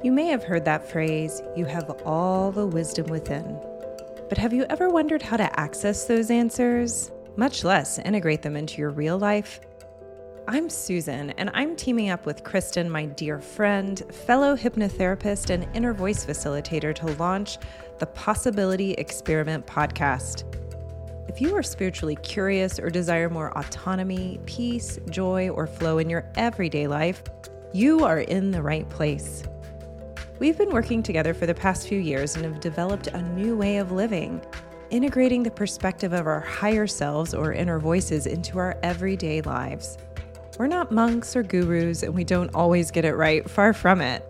You may have heard that phrase, you have all the wisdom within. But have you ever wondered how to access those answers, much less integrate them into your real life? I'm Susan, and I'm teaming up with Kristen, my dear friend, fellow hypnotherapist, and inner voice facilitator, to launch the Possibility Experiment podcast. If you are spiritually curious or desire more autonomy, peace, joy, or flow in your everyday life, you are in the right place. We've been working together for the past few years and have developed a new way of living, integrating the perspective of our higher selves or inner voices into our everyday lives. We're not monks or gurus, and we don't always get it right, far from it.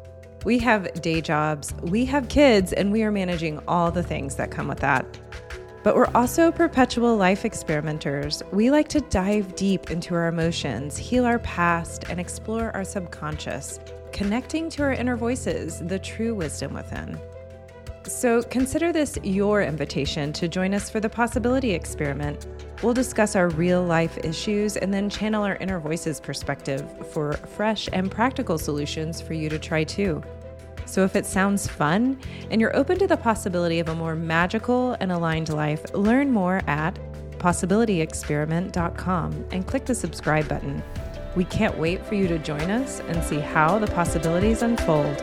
We have day jobs, we have kids, and we are managing all the things that come with that. But we're also perpetual life experimenters. We like to dive deep into our emotions, heal our past, and explore our subconscious connecting to our inner voices, the true wisdom within. So consider this your invitation to join us for the possibility experiment. We'll discuss our real life issues and then channel our inner voices perspective for fresh and practical solutions for you to try too. So if it sounds fun and you're open to the possibility of a more magical and aligned life, learn more at possibilityexperiment.com and click the subscribe button. We can't wait for you to join us and see how the possibilities unfold.